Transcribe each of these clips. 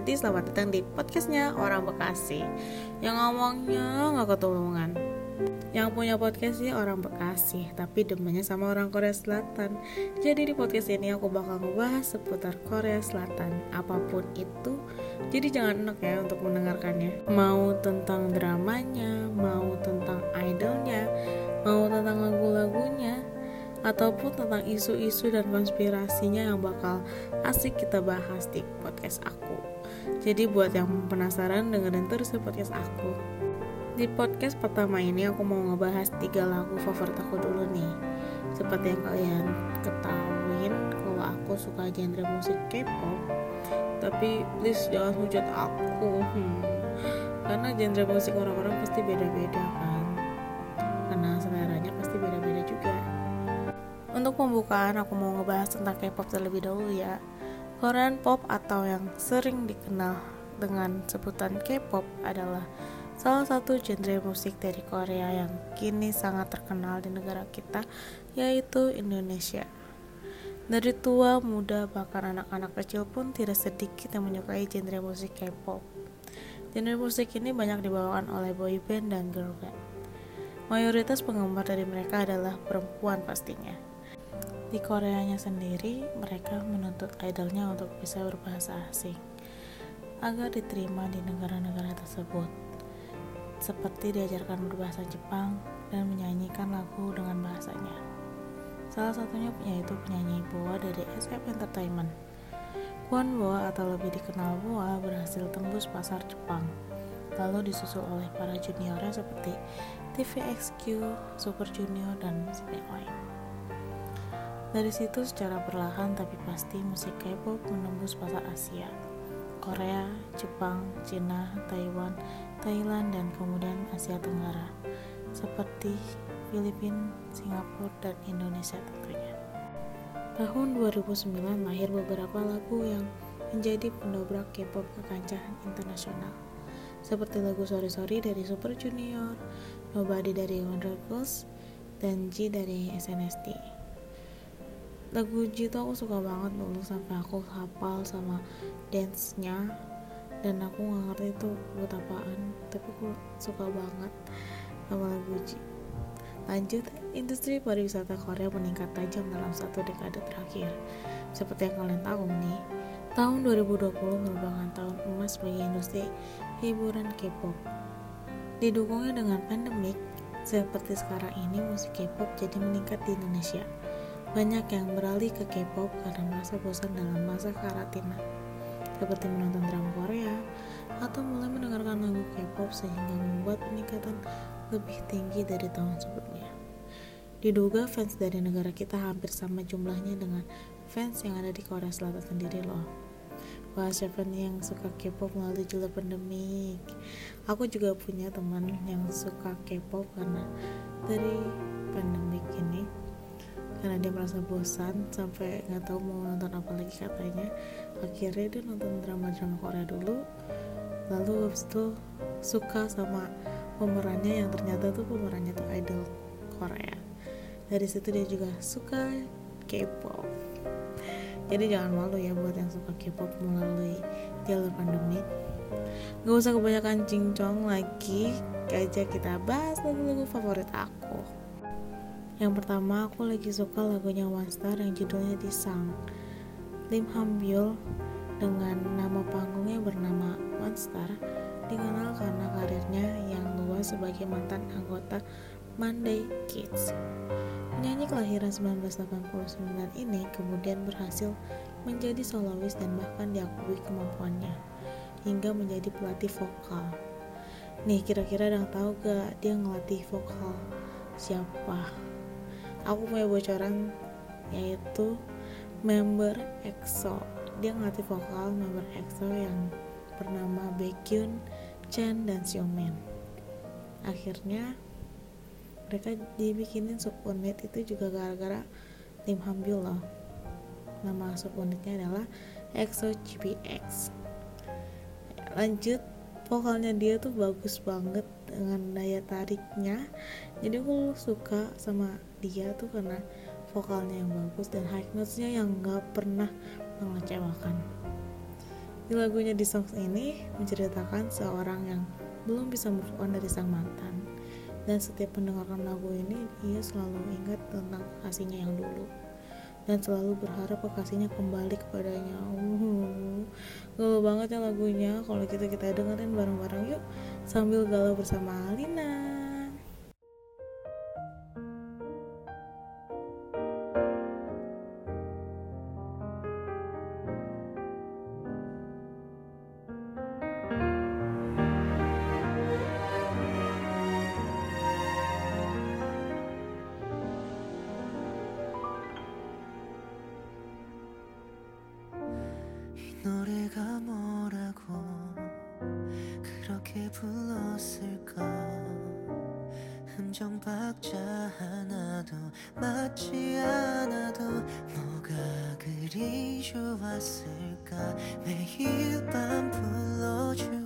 Supriyadi Selamat datang di podcastnya Orang Bekasi. Yang ngomongnya gak ketulungan. Yang punya podcast sih orang Bekasi Tapi demennya sama orang Korea Selatan. Jadi di podcast ini aku bakal ngebahas seputar Korea Selatan. Apa pun itu Jadi jangan enak ya untuk mendengarkannya. Mau tentang dramanya Mau tentang idolnya Mau tentang lagu-lagunya ataupun tentang isu-isu dan konspirasinya yang bakal asik kita bahas di podcast aku. Jadi buat yang penasaran dengerin terus podcast aku. Di podcast pertama ini aku mau ngebahas tiga lagu favorit aku dulu nih. Seperti yang kalian ketahuin kalau aku suka genre musik K-pop. Tapi please jangan hujat aku. Hmm. Karena genre musik orang-orang pasti beda-beda kan. Karena seleranya pasti beda-beda juga. Untuk pembukaan aku mau ngebahas tentang K-pop terlebih dahulu ya. Korean pop atau yang sering dikenal dengan sebutan K-pop adalah salah satu genre musik dari Korea yang kini sangat terkenal di negara kita yaitu Indonesia. Dari tua, muda, bahkan anak-anak kecil pun tidak sedikit yang menyukai genre musik K-pop. Genre musik ini banyak dibawakan oleh boyband dan girl band. Mayoritas penggemar dari mereka adalah perempuan pastinya. Di Koreanya sendiri, mereka menuntut idolnya untuk bisa berbahasa asing agar diterima di negara-negara tersebut. Seperti diajarkan berbahasa Jepang dan menyanyikan lagu dengan bahasanya. Salah satunya yaitu penyanyi Boa dari SF Entertainment. Kwon Boa atau lebih dikenal Boa berhasil tembus pasar Jepang, lalu disusul oleh para juniornya seperti TVXQ, Super Junior, dan banyak lain. Dari situ secara perlahan tapi pasti musik K-pop menembus pasar Asia, Korea, Jepang, Cina, Taiwan, Thailand, dan kemudian Asia Tenggara, seperti Filipina, Singapura, dan Indonesia tentunya. Tahun 2009 lahir beberapa lagu yang menjadi pendobrak K-pop ke kancah internasional, seperti lagu Sorry Sorry dari Super Junior, Nobody dari Wonder Girls, dan G dari SNSD lagu G itu aku suka banget dulu sampai aku hafal sama dance-nya. Dan aku nggak ngerti itu buat apaan tapi aku suka banget sama lagu G. Lanjut industri pariwisata Korea meningkat tajam dalam satu dekade terakhir. Seperti yang kalian tahu nih tahun 2020 merupakan tahun emas bagi industri hiburan K-pop. Didukungnya dengan pandemik seperti sekarang ini musik K-pop jadi meningkat di Indonesia banyak yang beralih ke K-pop karena merasa bosan dalam masa karantina, seperti menonton drama Korea atau mulai mendengarkan lagu K-pop sehingga membuat peningkatan lebih tinggi dari tahun sebelumnya. Diduga fans dari negara kita hampir sama jumlahnya dengan fans yang ada di Korea Selatan sendiri loh. Wah siapa nih yang suka K-pop melalui jalur pandemik Aku juga punya teman yang suka K-pop karena dari pandemik ini karena dia merasa bosan sampai nggak tahu mau nonton apa lagi katanya. Akhirnya dia nonton drama-drama Korea dulu. Lalu habis itu suka sama pemerannya yang ternyata tuh pemerannya tuh idol Korea. Dari situ dia juga suka K-pop. Jadi jangan malu ya buat yang suka K-pop melalui jalur pandemi. Gak usah kebanyakan cincong lagi. Aja kita bahas lagu-lagu favorit aku yang pertama aku lagi suka lagunya One Star yang judulnya Disang. Lim Hambyul dengan nama panggungnya bernama One Star dikenal karena karirnya yang luas sebagai mantan anggota Monday Kids. Penyanyi kelahiran 1989 ini kemudian berhasil menjadi solois dan bahkan diakui kemampuannya hingga menjadi pelatih vokal. Nih kira-kira yang tahu gak dia ngelatih vokal siapa? Aku punya bocoran yaitu member EXO. Dia ngelatih vokal member EXO yang bernama Baekhyun, Chen, dan Xiaomin. Akhirnya mereka dibikinin subunit itu juga gara-gara tim Hambyul loh. Nama subunitnya adalah EXO GPX lanjut vokalnya dia tuh bagus banget dengan daya tariknya. Jadi aku suka sama dia tuh karena vokalnya yang bagus dan high notes-nya yang gak pernah mengecewakan. Di lagunya di songs ini menceritakan seorang yang belum bisa move on dari sang mantan. Dan setiap mendengarkan lagu ini ia selalu ingat tentang kasihnya yang dulu dan selalu berharap kekasihnya kembali kepadanya. Uh, galau banget ya lagunya. Kalau gitu kita dengerin bareng-bareng yuk. Sambil galau bersama Alina 그리 좋았을까? 매일 밤 불러주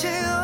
chill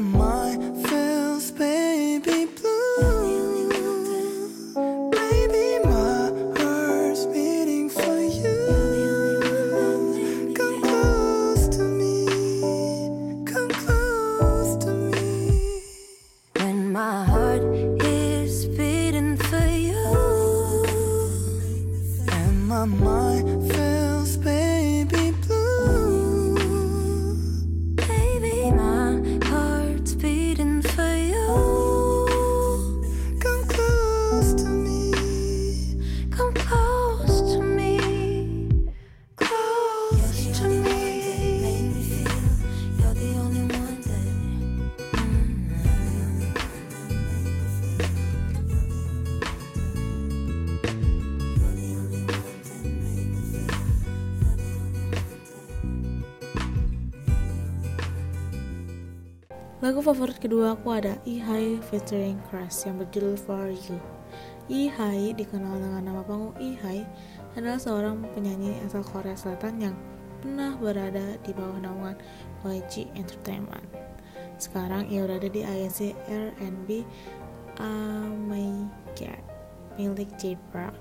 my mind Lagu favorit kedua aku ada Ihai featuring Crush yang berjudul For You. Ihai dikenal dengan nama panggung Ihai adalah seorang penyanyi asal Korea Selatan yang pernah berada di bawah naungan YG Entertainment. Sekarang ia berada di INC R&B God milik J Park.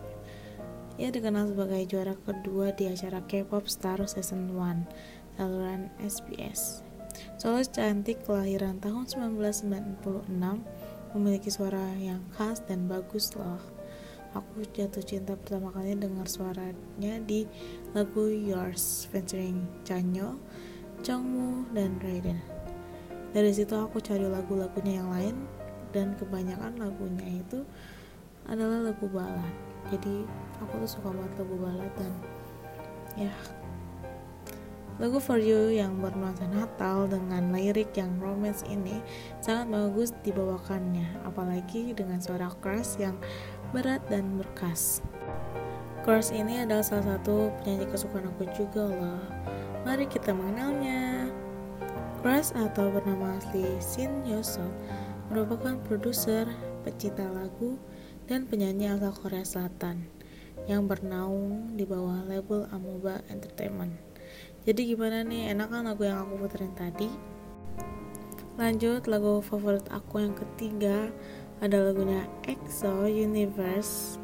Ia dikenal sebagai juara kedua di acara K-pop Star Season 1 saluran SBS. Solo cantik kelahiran tahun 1996 memiliki suara yang khas dan bagus loh. Aku jatuh cinta pertama kali dengar suaranya di lagu Yours featuring Chanyeol, Jungwoo, dan Raiden. Dari situ aku cari lagu-lagunya yang lain dan kebanyakan lagunya itu adalah lagu balad. Jadi aku tuh suka banget lagu balad dan ya Lagu For You yang bernuansa Natal dengan lirik yang romance ini sangat bagus dibawakannya, apalagi dengan suara Crush yang berat dan berkas. Crush ini adalah salah satu penyanyi kesukaan aku juga loh. Mari kita mengenalnya. Crush atau bernama asli Shin Yoso merupakan produser, pecinta lagu, dan penyanyi asal Korea Selatan yang bernaung di bawah label Amoeba Entertainment. Jadi gimana nih, enak kan lagu yang aku puterin tadi? Lanjut, lagu favorit aku yang ketiga ada lagunya EXO Universe.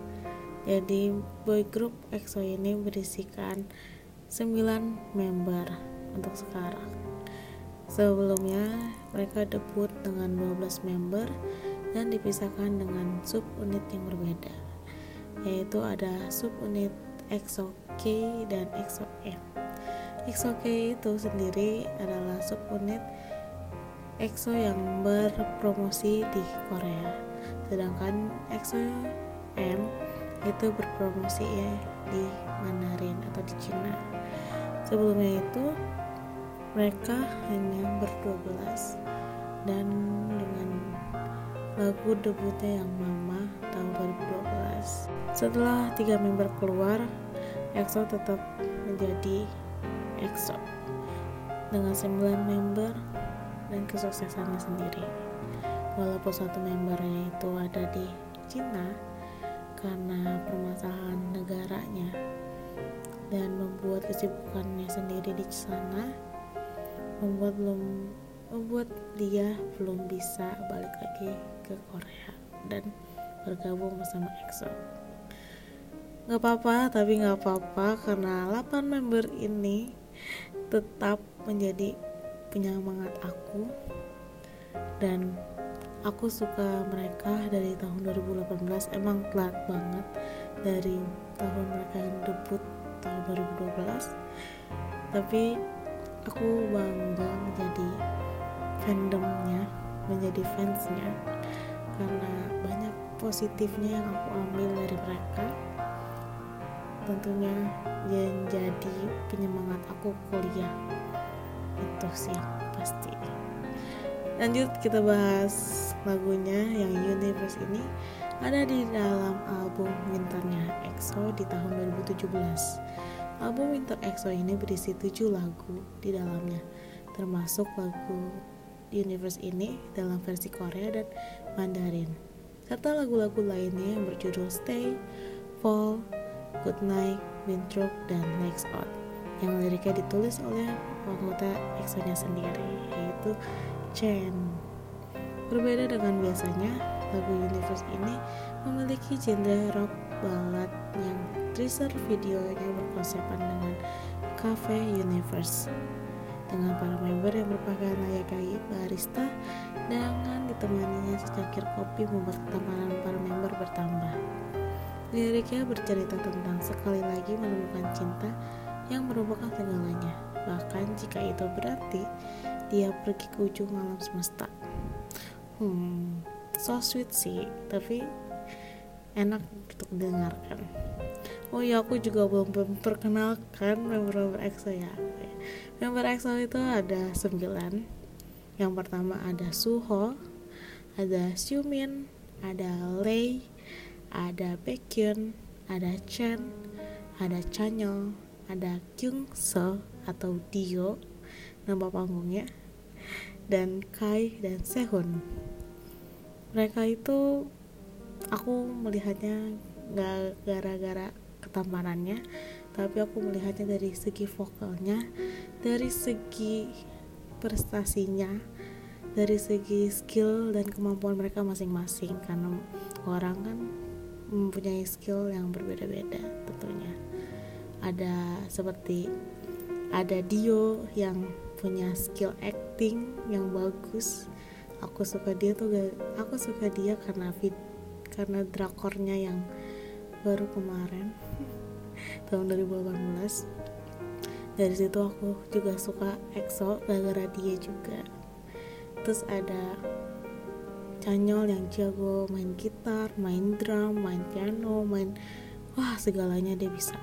Jadi boy group EXO ini berisikan 9 member untuk sekarang. Sebelumnya mereka debut dengan 12 member dan dipisahkan dengan subunit yang berbeda yaitu ada subunit EXO K dan EXO M. EXO K itu sendiri adalah subunit EXO yang berpromosi di Korea. Sedangkan EXO M itu berpromosi ya di Mandarin atau di Cina. Sebelumnya itu mereka hanya berdua belas. Dan dengan lagu debutnya yang Mama tahun 2012 setelah tiga member keluar EXO tetap menjadi EXO dengan 9 member dan kesuksesannya sendiri. Walaupun satu membernya itu ada di Cina karena permasalahan negaranya dan membuat kesibukannya sendiri di sana membuat belum membuat dia belum bisa balik lagi ke Korea dan bergabung bersama EXO. Nggak apa-apa tapi nggak apa-apa karena 8 member ini tetap menjadi penyemangat aku. Dan aku suka mereka dari tahun 2018 emang telat banget dari tahun mereka yang debut tahun 2012 tapi aku bangga menjadi fandomnya menjadi fansnya. Karena banyak positifnya yang aku ambil dari mereka tentunya yang jadi penyemangat aku kuliah. Itu sih yang pasti. Lanjut kita bahas lagunya yang Universe ini ada di dalam album Winternya EXO di tahun 2017 album Winter EXO ini berisi 7 lagu di dalamnya termasuk lagu Universe ini dalam versi Korea dan Mandarin serta lagu-lagu lainnya yang berjudul Stay, Fall, Good Night, Winthrop, dan Next Out yang liriknya ditulis oleh anggota EXO-nya sendiri yaitu Chen. Berbeda dengan biasanya, lagu Universe ini memiliki genre rock ballad yang teaser videonya berkonsepkan dengan Cafe Universe dengan para member yang merupakan layaknya barista dengan ditemaninya secangkir kopi membuat ketamaran para member bertambah. Liriknya bercerita tentang sekali lagi menemukan cinta yang merupakan segalanya, bahkan jika itu berarti dia pergi ke ujung alam semesta. Hmm, so sweet sih, tapi enak untuk didengarkan. Oh ya, aku juga belum memperkenalkan member-member EXO ya. Member EXO itu ada 9. Yang pertama ada Suho, ada Xiumin, ada Lei, ada Baekhyun, ada Chen, ada Chanyeol, ada Kyungso atau Dio nama panggungnya dan Kai dan Sehun. Mereka itu aku melihatnya gak gara-gara ketampanannya tapi aku melihatnya dari segi vokalnya dari segi prestasinya dari segi skill dan kemampuan mereka masing-masing. Karena orang kan mempunyai skill yang berbeda-beda tentunya. Ada seperti ada Dio yang punya skill acting yang bagus. Aku suka dia tuh aku suka dia karena vid, karena drakornya yang baru kemarin tahun 2018 dari situ aku juga suka EXO gara-gara dia juga. Terus ada Canyol yang jago main gitar, main drum, main piano, main wah segalanya dia bisa.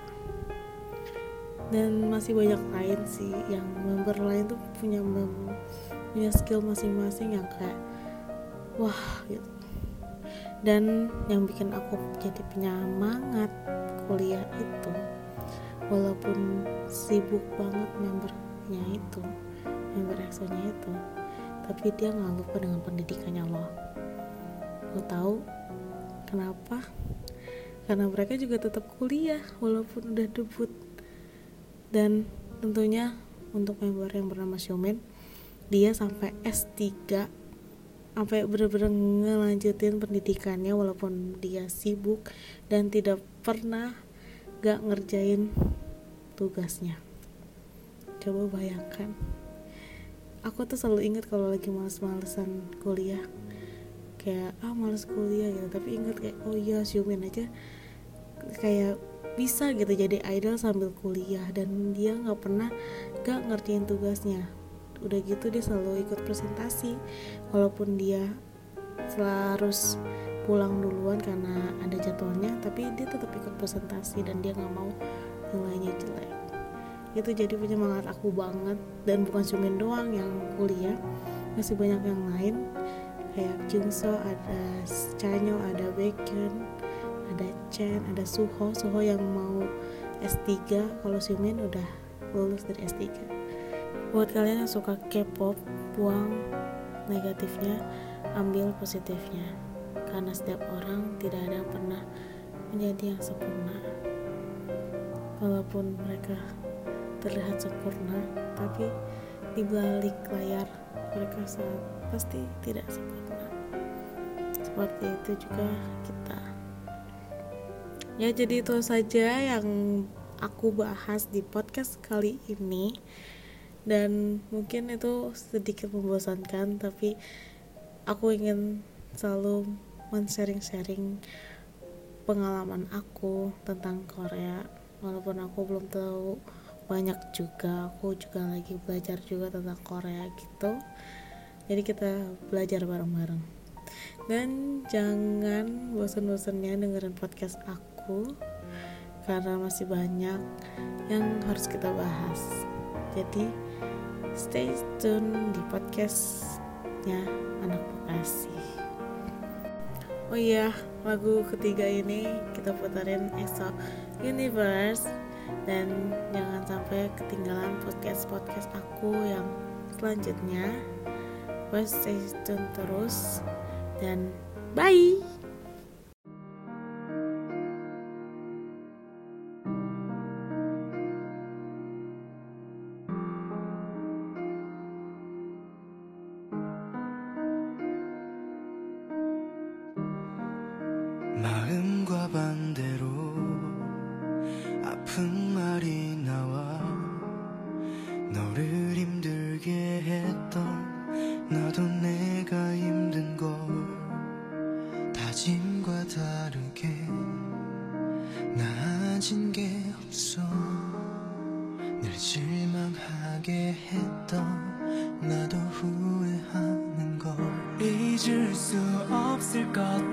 Dan masih banyak lain sih yang member lain tuh punya punya skill masing-masing yang kayak wah gitu. Dan yang bikin aku jadi penyemangat kuliah itu walaupun sibuk banget membernya itu member EXO nya itu tapi dia nggak lupa dengan pendidikannya loh aku tahu kenapa. Karena mereka juga tetap kuliah walaupun udah debut. Dan tentunya untuk member yang bernama Xiaomin dia sampai S3 sampai bener-bener ngelanjutin pendidikannya walaupun dia sibuk dan tidak pernah gak ngerjain tugasnya. Coba bayangkan aku tuh selalu ingat kalau lagi males-malesan kuliah. Kayak ah males kuliah gitu. Tapi ingat kayak oh iya Xiumin aja. Kayak bisa gitu jadi idol sambil kuliah dan dia nggak pernah gak ngerjain tugasnya. Udah gitu dia selalu ikut presentasi walaupun dia harus pulang duluan karena ada jadwalnya tapi dia tetap ikut presentasi dan dia nggak mau nilainya jelek itu jadi penyemangat aku banget. Dan bukan Sumin doang yang kuliah masih banyak yang lain. Kayak Jungso ada Chanyeol ada Baekhyun ada Chen ada Suho. Suho yang mau S3 kalau Sumin udah lulus dari S3 buat kalian yang suka K-pop buang negatifnya ambil positifnya. Karena setiap orang tidak ada yang pernah menjadi yang sempurna. Walaupun mereka terlihat sempurna tapi di balik layar mereka saat pasti tidak sempurna. Seperti itu juga kita. Ya jadi itu saja yang aku bahas di podcast kali ini. Dan mungkin itu sedikit membosankan tapi aku ingin selalu men-sharing-sharing pengalaman aku tentang Korea. Walaupun aku belum tahu banyak juga. Aku juga lagi belajar juga tentang Korea gitu. Jadi kita belajar bareng-bareng. Dan jangan bosan-bosannya dengerin podcast aku karena masih banyak yang harus kita bahas. Jadi stay tune di podcastnya anak Bekasi. Oh iya lagu ketiga ini kita putarin EXO Universe dan jangan sampai ketinggalan podcast podcast aku yang selanjutnya. Wes stay tune terus dan bye 다짐과 다르게 나아진 게 없어. 늘 실망하게 했던 나도 후회하는 걸 잊을 수 없을 것